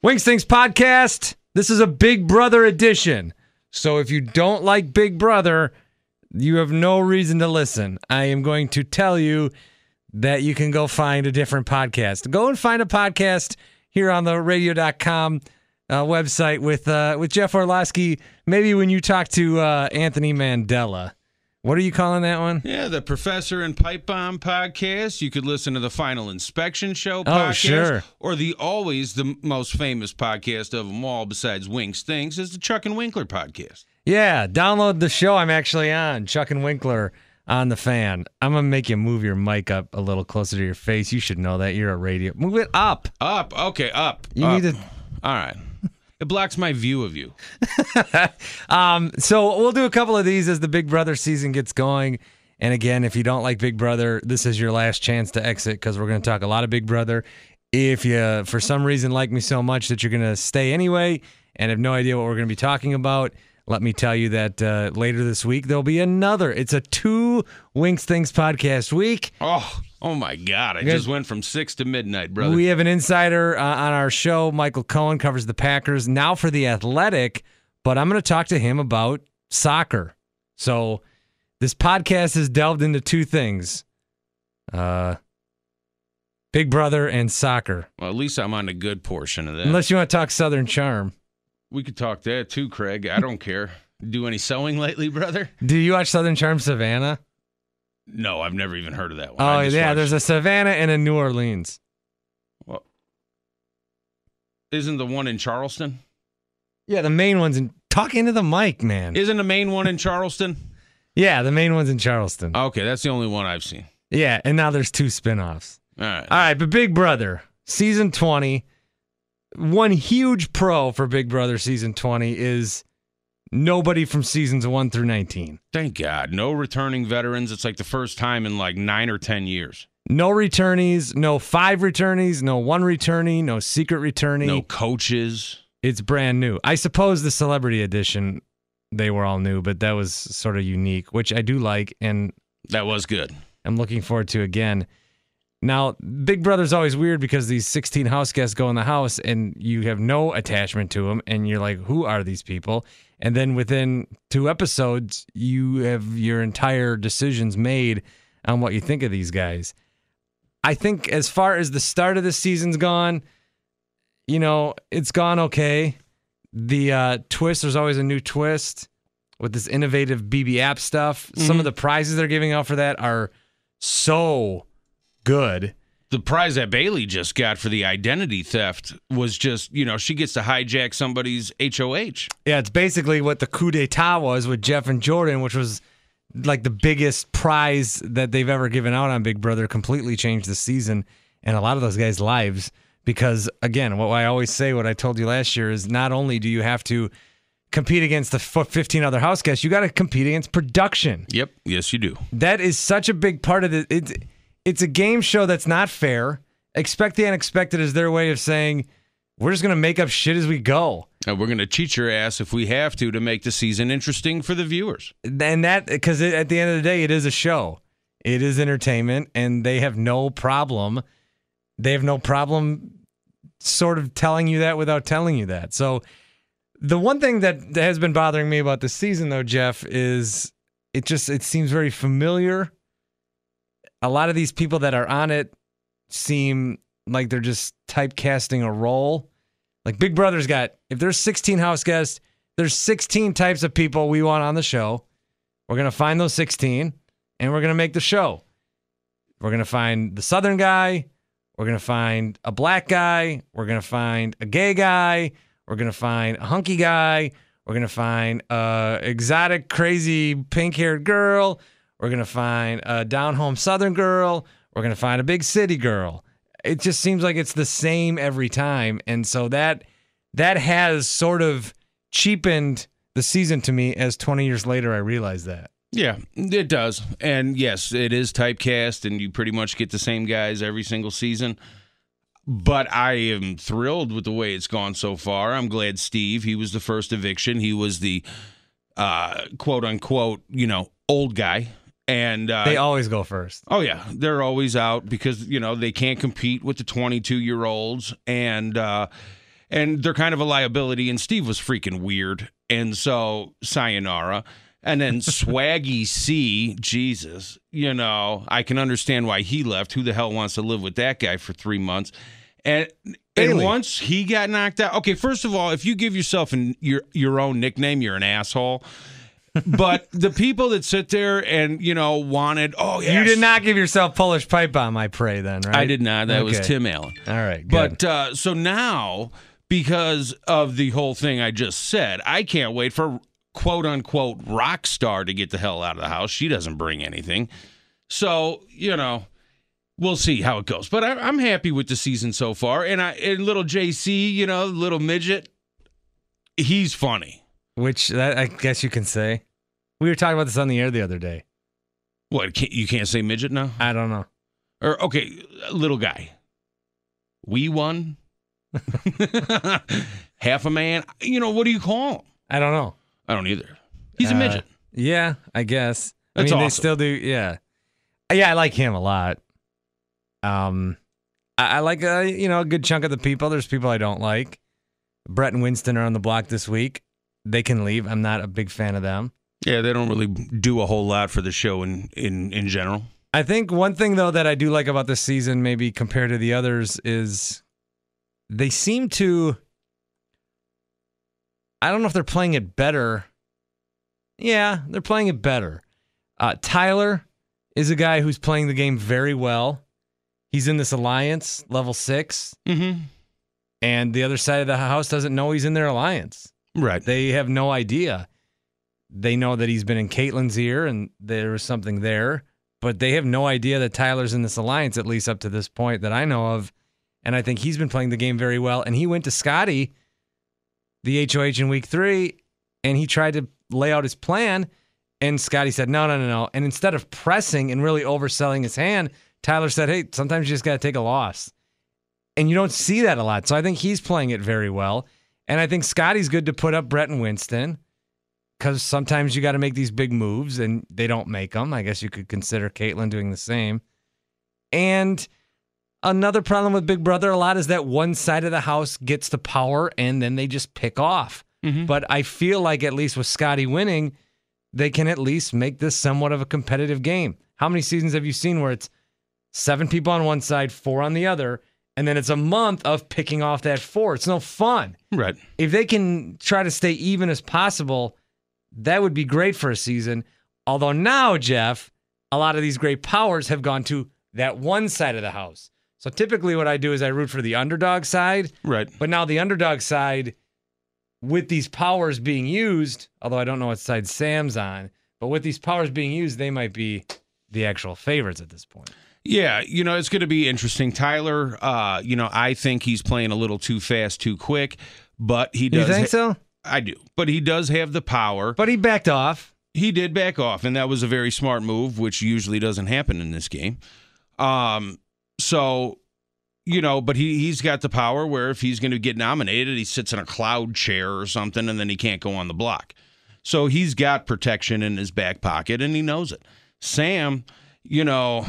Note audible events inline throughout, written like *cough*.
Winks Things Podcast. This is a Big Brother edition. So if you don't like Big Brother, you have no reason to listen. I am going to tell you that you can go find a different podcast. Go and find a podcast here on the radio.com uh, website with uh, with Jeff Orloski. Maybe when you talk to uh, Anthony Mandela. What are you calling that one? Yeah, the Professor and Pipe Bomb podcast. You could listen to the Final Inspection Show oh, podcast. Oh, sure. Or the always the most famous podcast of them all, besides Winks Things, is the Chuck and Winkler podcast. Yeah, download the show I'm actually on, Chuck and Winkler on the fan. I'm gonna make you move your mic up a little closer to your face. You should know that you're a radio. Move it up. Up. Okay, up. You up. need to. All right. It blocks my view of you. *laughs* Um, so we'll do a couple of these as the Big Brother season gets going. And again, if you don't like Big Brother, this is your last chance to exit because we're going to talk a lot of Big Brother. If you, for some reason, like me so much that you're going to stay anyway and have no idea what we're going to be talking about, let me tell you that uh, later this week there'll be another. It's a two Winks Things podcast week. Oh, oh my God! I just went from six to midnight, brother. We have an insider uh, on our show. Michael Cohen covers the Packers now for the Athletic, but I'm going to talk to him about soccer. So this podcast has delved into two things: uh, Big Brother and soccer. well, at least I'm on a good portion of that. Unless you want to talk Southern Charm. We could talk that too, Craig. I don't care. Do any sewing lately, brother? Do you watch Southern Charm Savannah? No, I've never even heard of that one. Oh yeah, watched- there's a Savannah and a New Orleans. Well, isn't the one in Charleston? Yeah, the main one's in. Talk into the mic, man. Isn't the main one in Charleston? yeah, the main one's in Charleston. Okay, that's the only one I've seen. Yeah, and now there's two spin-offs. All right. All right, but Big Brother season 20. One huge pro for Big Brother season 20 is nobody from seasons 1 through 19. Thank God. No returning veterans. It's like the first time in like nine or 10 years. No returnees, no five returnees, no one returnee, no secret returnee. No coaches. It's brand new. I suppose the celebrity edition they were all new, but that was sort of unique, which I do like and That was good. I'm looking forward to again. Now, Big Brother's always weird because these 16 house guests go in the house and you have no attachment to them, and you're like, who are these people? And then within two episodes, you have your entire decisions made on what you think of these guys. I think as far as the start of the season's gone, you know, it's gone okay. The uh, twist, there's always a new twist with this innovative BB app stuff. Some of the prizes they're giving out for that are so good. The prize that Bailey just got for the identity theft was just, you know, she gets to hijack somebody's HOH. Yeah, it's basically what the coup d'etat was with Jeff and Jordan, which was like the biggest prize that they've ever given out on Big Brother. Completely changed the season and a lot of those guys' lives. Because again, what I always say, what I told you last year is not only do you have to compete against the 15 other house guests, you got to compete against production. Yep. Yes, you do. That is such a big part of the. it. It's a game show that's not fair. Expect the unexpected is their way of saying we're just gonna make up shit as we go. And we're going to cheat your ass if we have to to make the season interesting for the viewers. And that because at the end of the day, it is a show. It is entertainment, and they have no problem. They have no problem sort of telling you that without telling you that. So the one thing that has been bothering me about this season though, Jeff, is it just it seems very familiar. A lot of these people that are on it seem like they're just typecasting a role. Like Big Brother's got if there's 16 house guests, there's 16 types of people we want on the show. We're going to find those 16 and we're going to make the show. We're going to find the southern guy, we're going to find a black guy, we're going to find a gay guy, we're going to find a hunky guy, we're going to find a exotic crazy pink-haired girl, we're going to find a down-home southern girl, we're going to find a big city girl. It just seems like it's the same every time and so that that has sort of cheapened the season to me as 20 years later I realize that. Yeah, it does. And yes, it is typecast, and you pretty much get the same guys every single season. But I am thrilled with the way it's gone so far. I'm glad Steve, he was the first eviction. He was the uh, quote unquote, you know, old guy. And uh, They always go first. Oh yeah, they're always out because you know they can't compete with the 22 year olds, and uh, and they're kind of a liability. And Steve was freaking weird, and so sayonara. And then *laughs* Swaggy C, Jesus, you know, I can understand why he left. Who the hell wants to live with that guy for three months? And and once he got knocked out, okay. First of all, if you give yourself an, your your own nickname, you're an asshole. But the people that sit there and you know wanted, oh yeah, You did not give yourself Polish pipe bomb, I pray, then, right? I did not. That was Tim Allen. All right, good. But uh, so now, because of the whole thing I just said, I can't wait for quote unquote rock star to get the hell out of the house. She doesn't bring anything. So, you know, we'll see how it goes. But I, I'm happy with the season so far. And I and little JC, you know, little midget, he's funny. Which that I guess you can say. We were talking about this on the air the other day. What, can't, you can't say midget now? I don't know. Or, okay, little guy. We won. *laughs* Half a man. You know, what do you call him? I don't know. I don't either. He's a Uh, midget. Yeah, I guess. That's I mean, they still do. Yeah, yeah, I like him a lot. Um, I, I like uh, you know a good chunk of the people. There's people I don't like. Brett and Winston are on the block this week. They can leave. I'm not a big fan of them. Yeah, they don't really do a whole lot for the show in in in general. I think one thing though that I do like about this season, maybe compared to the others, is they seem to. I don't know if they're playing it better. Yeah, they're playing it better. Uh, Tyler is a guy who's playing the game very well. He's in this alliance level six, Mm-hmm. and the other side of the house doesn't know he's in their alliance. Right. They have no idea. They know that he's been in Caitlin's ear and there was something there, but they have no idea that Tyler's in this alliance, at least up to this point that I know of. And I think he's been playing the game very well. And he went to Scotty, the HOH in week three, and he tried to lay out his plan. And Scotty said, no, no, no, no. And instead of pressing and really overselling his hand, Tyler said, hey, sometimes you just got to take a loss. And you don't see that a lot. So I think he's playing it very well. And I think Scotty's good to put up Brett and Winston because sometimes you got to make these big moves and they don't make them. I guess you could consider Caitlin doing the same. And another problem with Big Brother a lot is that one side of the house gets the power and then they just pick off. Mhm. But I feel like at least with Scotty winning, they can at least make this somewhat of a competitive game. How many seasons have you seen where it's seven people on one side, four on the other, and then it's a month of picking off that four? It's no fun Right. if they can try to stay even as possible, that would be great for a season. Although now, Jeff, a lot of these great powers have gone to that one side of the house. So typically, what I do is I root for the underdog side, Right. but now the underdog side, with these powers being used, although I don't know what side Sam's on, but with these powers being used, they might be the actual favorites at this point. Yeah, you know, it's going to be interesting. Tyler, uh, you know, I think he's playing a little too fast, too quick, but he does. You think ha- so? I do. But he does have the power. But he backed off. he did back off, and that was a very smart move, which usually doesn't happen in this game. Um, so you know, but he he's got the power where if he's going to get nominated, he sits in a cloud chair or something, and then he can't go on the block. So he's got protection in his back pocket, and he knows it. Sam, you know,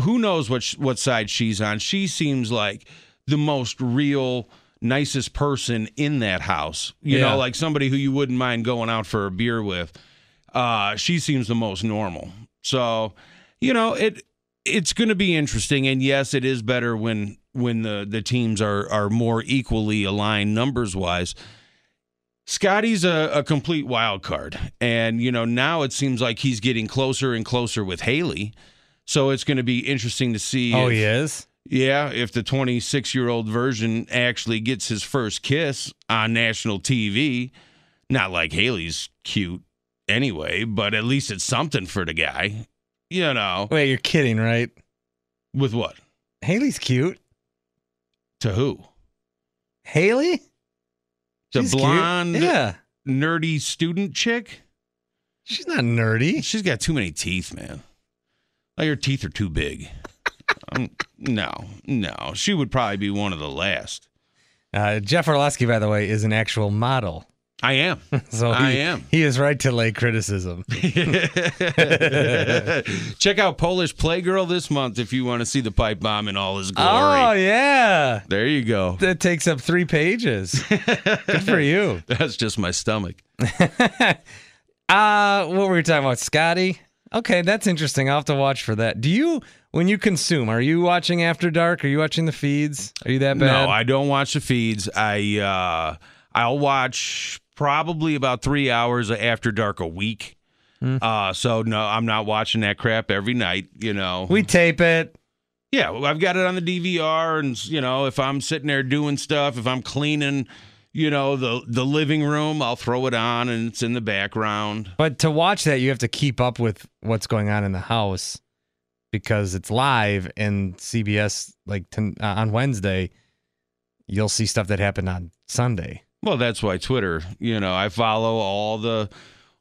who knows what sh- what side she's on? She seems like the most real. Nicest person in that house, you Yeah. know, like somebody who you wouldn't mind going out for a beer with uh, she seems the most normal. So, you know, it it's going to be interesting. And yes, it is better when when the the teams are are more equally aligned numbers wise. Scotty's a, a complete wild card, and you know now it seems like he's getting closer and closer with Haley. So it's going to be interesting to see. Oh, if, he is? yeah, if the 26 year old version actually gets his first kiss on national TV, not like Haley's cute anyway, but at least it's something for the guy, you know. Wait, you're kidding, right? With what? Haley's cute. To who? Haley? The She's cute. blonde, Yeah. nerdy student chick? She's not nerdy. She's got too many teeth, man. Like her teeth are too big. um, no, no. She would probably be one of the last. Uh, Jeff Orloski, by the way, is an actual model. I am. *laughs* So I am. He is right to lay criticism. *laughs* *laughs* Check out Polish Playgirl this month if you want to see the pipe bomb in all his glory. Oh yeah, There you go. that takes up three pages. Good for you. That's just my stomach. Uh what were we talking about, Scotty? Okay, that's interesting. I'll have to watch for that. Do you, when you consume, are you watching After Dark? Are you watching the feeds? Are you that bad? No, I don't watch the feeds. I uh I'll watch probably about three hours of after dark a week. Hmm. Uh so no, I'm not watching that crap every night, you know. we tape it. Yeah, well, I've got it on the DVR, and you know, if I'm sitting there doing stuff, if I'm cleaning, you know, the the living room, I'll throw it on, and it's in the background. But to watch that, you have to keep up with what's going on in the house because it's live and CBS like uh, on Wednesday. You'll see stuff that happened on Sunday. Well, that's why Twitter. You know, I follow all the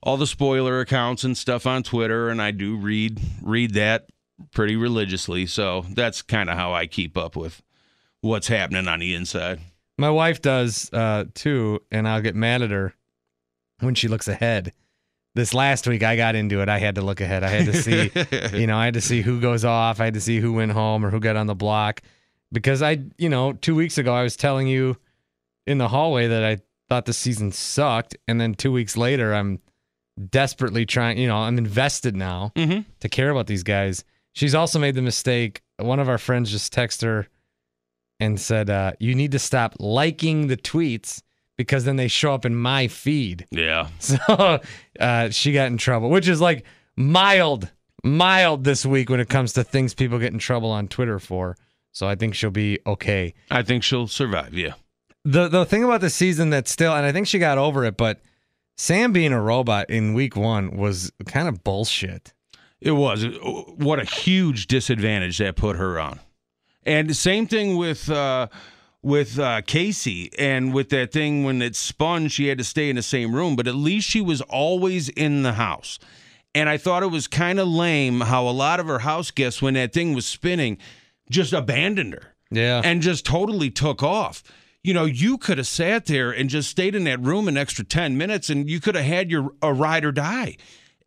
all the spoiler accounts and stuff on Twitter, and I do read read that pretty religiously. So that's kind of how I keep up with what's happening on the inside. My wife does uh, too, and I'll get mad at her when she looks ahead. This last week, I got into it. I had to look ahead. I had to see, *laughs* you know, I had to see who goes off. I had to see who went home or who got on the block, because I, you know, two weeks ago I was telling you in the hallway that I thought the season sucked, and then two weeks later I'm desperately trying. You know, I'm invested now hmm to care about these guys. She's also made the mistake. One of our friends just texted her and said, uh, "You need to stop liking the tweets because then they show up in my feed." *laughs* Yeah. *laughs* So uh, she got in trouble, which is like mild, mild this week when it comes to things people get in trouble on Twitter for. So I think she'll be okay. I think she'll survive. Yeah. The the thing about the season that's still, and I think she got over it, but Sam being a robot in week one was kind of bullshit. It was. What a huge disadvantage that put her on. And the same thing with uh, with uh, Casey and with that thing when it spun, she had to stay in the same room, but at least she was always in the house. And I thought it was kind of lame how a lot of her house guests, when that thing was spinning, just abandoned her Yeah. and just totally took off. You know, you could have sat there and just stayed in that room an extra 10 minutes and you could have had your a ride or die.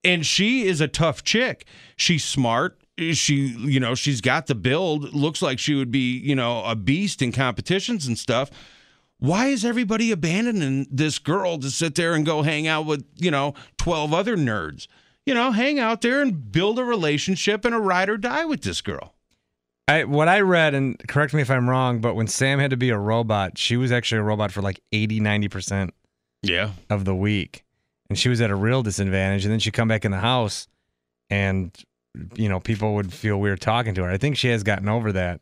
And she is a tough chick. She's smart. She, you know, she's got the build. Looks like she would be, you know, a beast in competitions and stuff. Why is everybody abandoning this girl to sit there and go hang out with, you know, 12 other nerds? You know, hang out there and build a relationship and a ride or die with this girl. I, what I read, and correct me if I'm wrong, but when Sam had to be a robot, she was actually a robot for like 80, 90% Yeah. of the week. And she was at a real disadvantage. And then she'd come back in the house and, you know, people would feel weird talking to her. I think she has gotten over that.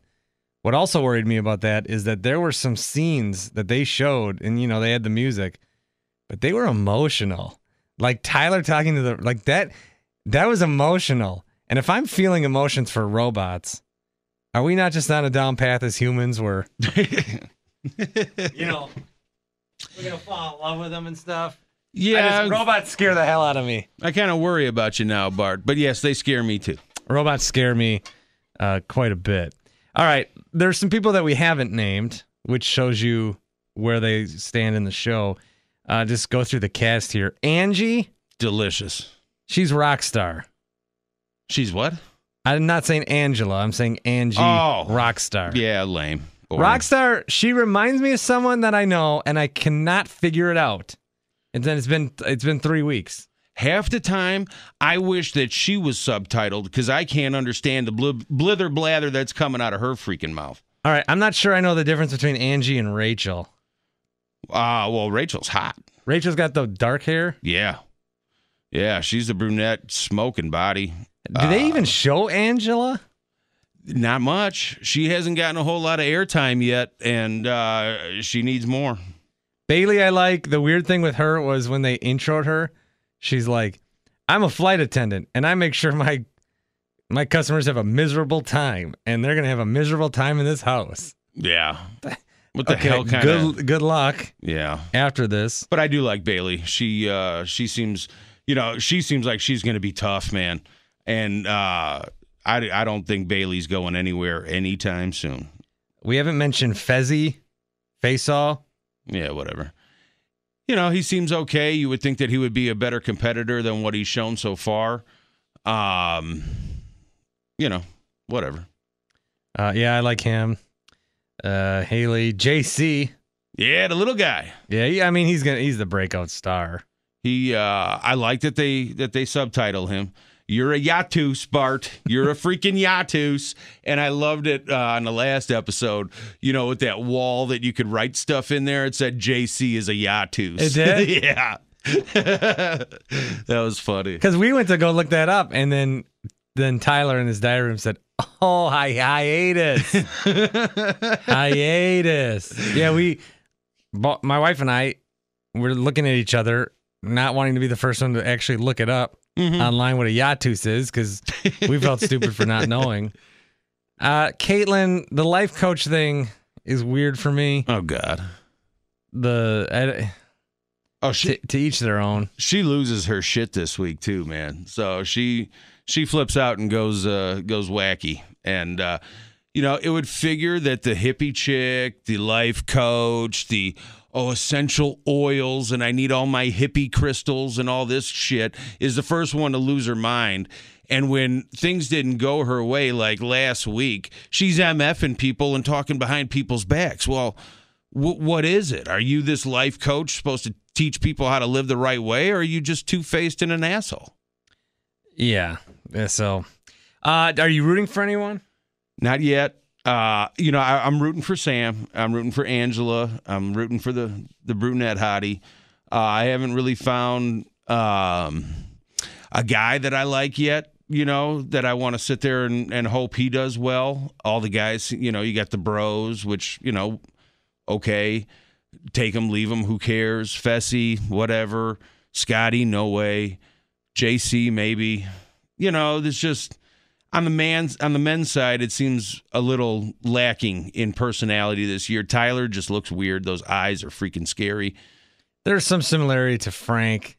What also worried me about that is that there were some scenes that they showed, and, you know, they had the music, but they were emotional. Like Tyler talking to the, like that, that was emotional. And if I'm feeling emotions for robots, are we not just on a down path as humans where, *laughs* you know, we're going to fall in love with them and stuff? Yeah, just, robots scare the hell out of me. I kind of worry about you now, Bart. But yes, they scare me too. Robots scare me uh, quite a bit. All right, there's some people that we haven't named, which shows you where they stand in the show. Uh, just go through the cast here. Angie, Delicious. she's rock star. She's what? I'm not saying Angela. I'm saying Angie, Oh. rock star. Yeah, lame. Boring. Rockstar, she reminds me of someone that I know, and I cannot figure it out. And then it's been it's been three weeks. Half the time, I wish that she was subtitled because I can't understand the bl- blither blather that's coming out of her freaking mouth. All right, I'm not sure I know the difference between Angie and Rachel. Ah, well, Rachel's hot. Rachel's got the dark hair. Yeah. Yeah, she's the brunette smoking body. Do they Uh, even show Angela? Not much. She hasn't gotten a whole lot of airtime yet, and uh, she needs more. Bailey, I like. The weird thing with her was when they introed her, she's like, I'm a flight attendant and I make sure my my customers have a miserable time and they're gonna have a miserable time in this house. Yeah. *laughs* What the okay, hell kind good of? good luck Yeah. after this. But I do like Bailey. She uh she seems you know, she seems like she's gonna be tough, man. And uh I, I don't think Bailey's going anywhere anytime soon. We haven't mentioned Fessy, Faysal. Yeah, whatever. you know, he seems okay. You would think that he would be a better competitor than what he's shown so far. Um, you know, whatever. Uh, yeah, I like him. Uh, Haley, JC. Yeah, the little guy. Yeah, he- I mean he's gonna he's the breakout star. He, uh, I like that they that they subtitle him. You're a Yatus, Bart. You're a freaking Yatus. And I loved it uh, on the last episode, you know, with that wall that you could write stuff in there. It said JC is a Yatus. It did? *laughs* yeah. *laughs* that was funny. Because we went to go look that up, and then then Tyler in his diary room said, "Oh, hi hiatus, *laughs* hiatus." Yeah, we, my wife and I, were looking at each other, not wanting to be the first one to actually look it up Mhm. online what a yatus is, because we felt stupid for not knowing. *laughs* Uh, Caitlin, the life coach thing is weird for me. oh, God. The I, Oh, she, to, to each their own. she loses her shit this week too, man. So she she flips out and goes uh goes wacky. And uh you know, it would figure that the hippie chick, the life coach, the oh essential oils and I need all my hippie crystals and all this shit is the first one to lose her mind. And when things didn't go her way like last week, she's MFing people and talking behind people's backs. Well, wh- what is it? Are you this life coach supposed to teach people how to live the right way, or are you just two faced and an asshole? Yeah. Yeah, So, uh, are you rooting for anyone? Not yet. Uh, you know, I, I'm rooting for Sam. I'm rooting for Angela. I'm rooting for the the brunette hottie. Uh, I haven't really found um, a guy that I like yet. You know, that I want to sit there and, and hope he does well. All the guys, you know, you got the bros, which you know, okay, take them, leave them. Who cares? Fessy, whatever. Scotty, no way. JC, maybe. You know, there's just on the man's on the men's side, it seems a little lacking in personality this year. Tyler just looks weird. Those eyes are freaking scary. There's some similarity to Frank.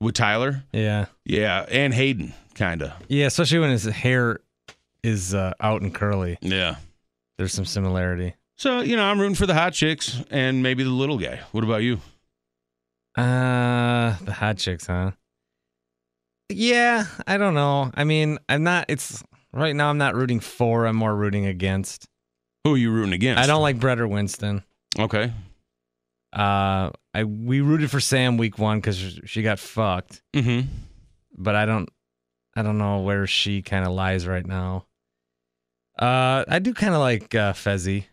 With Tyler, Yeah. yeah, and Hayden, kind of. Yeah, especially when his hair is uh, out and curly. Yeah. There's some similarity. So you know, I'm rooting for the hot chicks and maybe the little guy. What about you? Uh, the hot chicks, huh? Yeah, I don't know. I mean, I'm not. It's right now. I'm not rooting for. I'm more rooting against. Who are you rooting against? I don't like Brett or Winston. Okay. Uh, I we rooted for Sam week one because she got fucked, Mm-hmm. but I don't. I don't know where she kind of lies right now. Uh, I do kind of like uh, Fessy.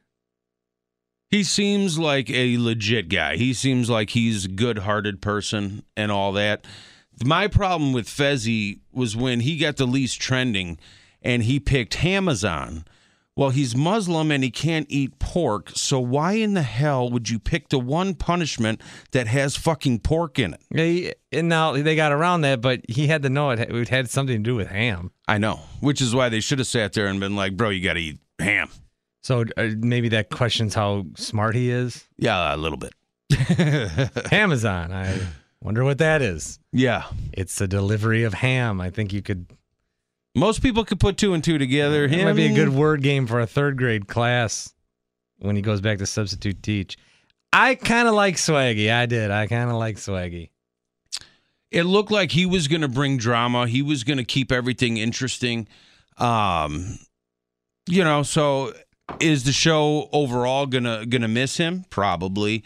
He seems like a legit guy. He seems like he's a good-hearted person and all that. My problem with Fessy was when he got the least trending and he picked Amazon. Well, he's Muslim and he can't eat pork, so why in the hell would you pick the one punishment that has fucking pork in it? He, and now they got around that, but he had to know it, it had something to do with ham. I know, which is why they should have sat there and been like, "Bro, you got to eat ham." So uh, maybe that questions how smart he is. Yeah, a little bit. *laughs* Amazon. I wonder what that is. yeah. It's a delivery of ham. I think you could. Most people could put two and two together. It might be a good word game for a third grade class when he goes back to substitute teach. I kind of like Swaggy. I did. I kind of like Swaggy. it looked like he was going to bring drama. He was going to keep everything interesting. Um, you know, so is the show overall gonna gonna miss him? Probably,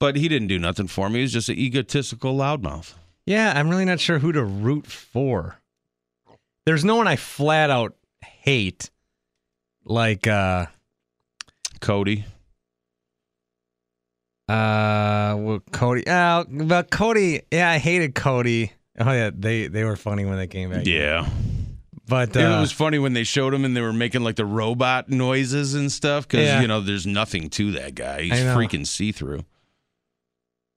but he didn't do nothing for me. He was just an egotistical loudmouth. Yeah, I'm really not sure who to root for. There's no one I flat out hate. Like uh Cody. uh well, Cody. Uh, but Cody, yeah, I hated Cody. Oh yeah, they they were funny when they came back. Yeah. But uh, it was funny when they showed him and they were making like the robot noises and stuff because Yeah. you know there's nothing to that guy. He's freaking see through.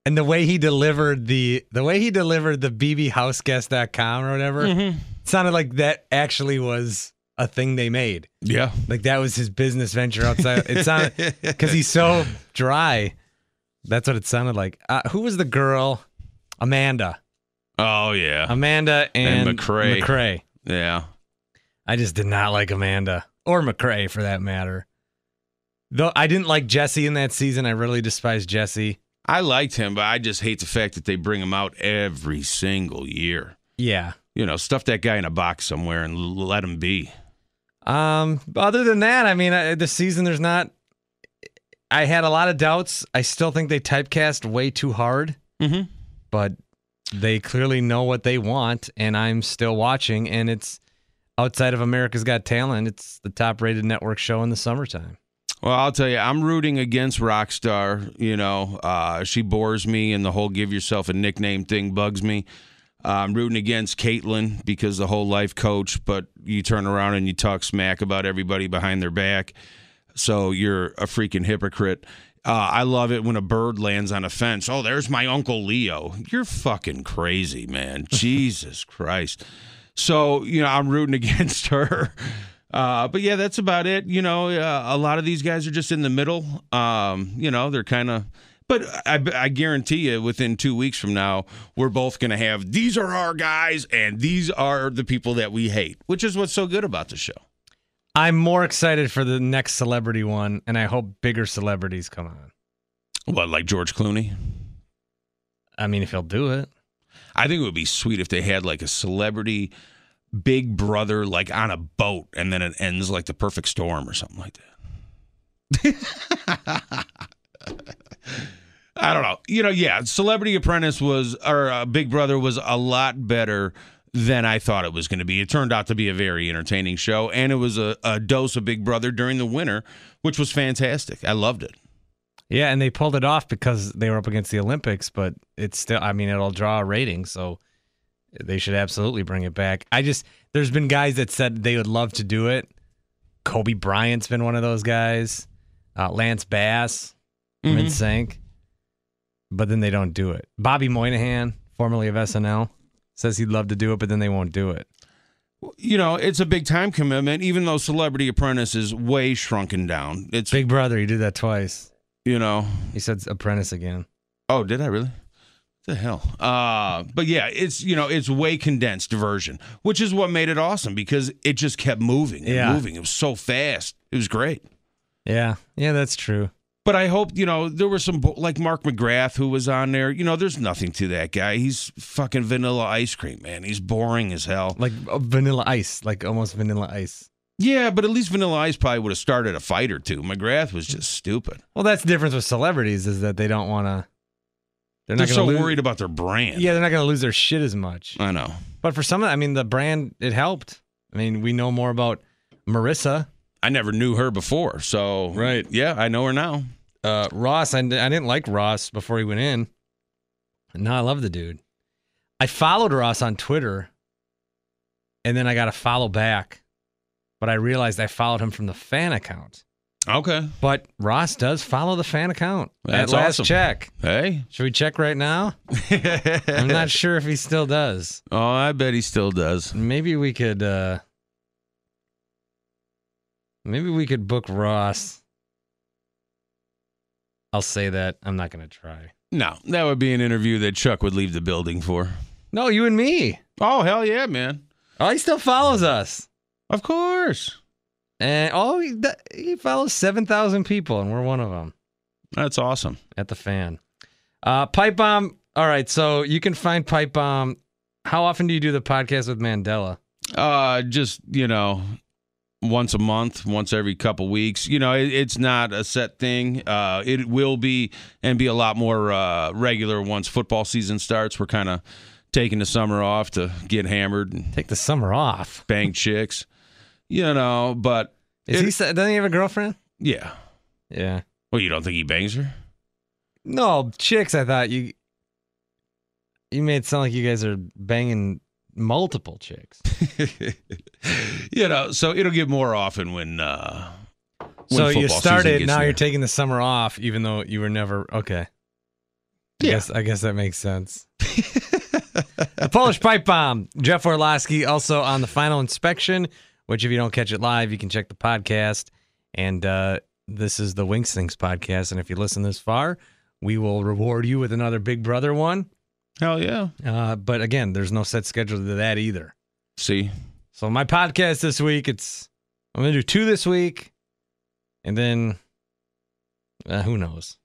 And the way he delivered the the way he delivered the bbhouseguest.com or whatever Mm-hmm. sounded like that actually was a thing they made. Yeah. Like that was his business venture outside. It sounded *laughs* because he's so dry. That's what it sounded like. Uh, who was the girl? Amanda. Oh yeah. Amanda and, And McCrae. McCrae. yeah. I just did not like Amanda or McCrae for that matter. Though I didn't like Jesse in that season. I really despised Jesse. I liked him, but I just hate the fact that they bring him out every single year. Yeah. You know, stuff that guy in a box somewhere and l- let him be. Um, other than that, I mean, I, this season there's not. I had a lot of doubts. I still think they typecast way too hard, Mm-hmm. but they clearly know what they want, and I'm still watching. And it's outside of America's Got Talent. It's the top-rated network show in the summertime. Well, I'll tell you, I'm rooting against Rockstar. You know, uh, she bores me, and the whole give yourself a nickname thing bugs me. Uh, I'm rooting against Caitlyn because the whole life coach, but you turn around and you talk smack about everybody behind their back. So you're a freaking hypocrite. Uh, I love it when a bird lands on a fence. Oh, there's my Uncle Leo. You're fucking crazy, man. *laughs* Jesus Christ. So, you know, I'm rooting *laughs* against her. Uh, but yeah, that's about it. You know, uh, a lot of these guys are just in the middle. Um, you know, they're kind of. But I, I guarantee you, within two weeks from now, we're both going to have these are our guys and these are the people that we hate, which is what's so good about the show. I'm more excited for the next celebrity one, and I hope bigger celebrities come on. What, like George Clooney? I mean, if he'll do it. I think it would be sweet if they had like a celebrity Big Brother, like on a boat, and then it ends like the perfect storm or something like that. *laughs* I don't know. You know, yeah, Celebrity Apprentice was, or uh, Big Brother was a lot better than I thought it was going to be. It turned out to be a very entertaining show, and it was a, a dose of Big Brother during the winter, which was fantastic. I loved it. Yeah, and they pulled it off because they were up against the Olympics, but it's still, I mean, it'll draw a rating, so they should absolutely bring it back. I just, there's been guys that said they would love to do it. Kobe Bryant's been one of those guys, uh, Lance Bass from Mhm. NSYNC, but then they don't do it. Bobby Moynihan, formerly of SNL, says he'd love to do it, but then they won't do it. You know, it's a big time commitment, even though Celebrity Apprentice is way shrunken down. It's, Big Brother, he did that twice. you know, He said Apprentice again. Oh, did I really? The hell? Uh, but yeah, it's you know it's way condensed version, which is what made it awesome because it just kept moving and Yeah. moving. It was so fast. It was great. Yeah, yeah, that's true. But I hope you know there were some like Mark McGrath who was on there. You know, there's nothing to that guy. He's fucking vanilla ice cream, man. He's boring as hell. Like uh, vanilla ice, like almost vanilla ice. Yeah, but at least Vanilla Ice probably would have started a fight or two. McGrath was just stupid. Well, that's the difference with celebrities is that they don't want to. They're, They're not so lose, worried about their brand. Yeah, they're not going to lose their shit as much. I know. But for some of, I mean, the brand it helped. I mean, we know more about Marissa I never knew her before, so Right. Yeah, I know her now. uh, Ross. I, I didn't like Ross before he went in. Now I love the dude. I followed Ross on Twitter, and then I got to follow back. But I realized I followed him from the fan account. Okay. But Ross does follow the fan account. That's At last awesome. check. Hey. Should we check right now? *laughs* I'm not sure if he still does. Oh, I bet he still does. Maybe we could uh maybe we could book Ross. I'll say that. I'm not gonna try. No, that would be an interview that Chuck would leave the building for. No, you and me. Oh, hell yeah, man. Oh, he still follows us. Of course. And oh, he, he follows seven thousand people, and we're one of them That's awesome. at the fan. Uh, Pipe Bomb. All right, so you can find Pipe Bomb. How often do you do the podcast with Mandela? Uh, just, you know, once a month, once every couple weeks. You know, it, it's not a set thing. Uh, it will be and be a lot more uh, regular once football season starts. We're kind of taking the summer off to get hammered and Take the summer off. bang chicks, you know, but Is It- he? sa- Doesn't he have a girlfriend? yeah. Yeah. Well, you don't think he bangs her? No, chicks. I thought you. You made it sound like you guys are banging multiple chicks. *laughs* you know, so it'll get more often when. uh when so you football season started. gets Now near. you're taking the summer off, even though you were never okay. I Yeah. guess, I guess that makes sense. the Polish Pipe Bomb. Jeff Orloski also on the final inspection, which if you don't catch it live, you can check the podcast. And uh, this is the Winks Things podcast. And if you listen this far, we will reward you with another Big Brother one. Hell yeah! Uh, but again, there's no set schedule to that either. See, So my podcast this week, it's I'm gonna do two this week, and then uh, who knows?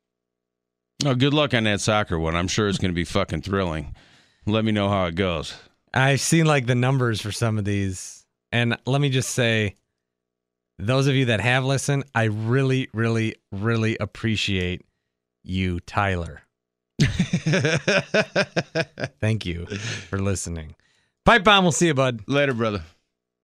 Oh, good luck on that soccer one. I'm sure it's going to be fucking thrilling. Let me know how it goes. I've seen like the numbers for some of these, and let me just say, those of you that have listened, I really, really, really appreciate you, Tyler. *laughs* Thank you for listening. Pipe bomb. We'll see you, bud. Later, brother.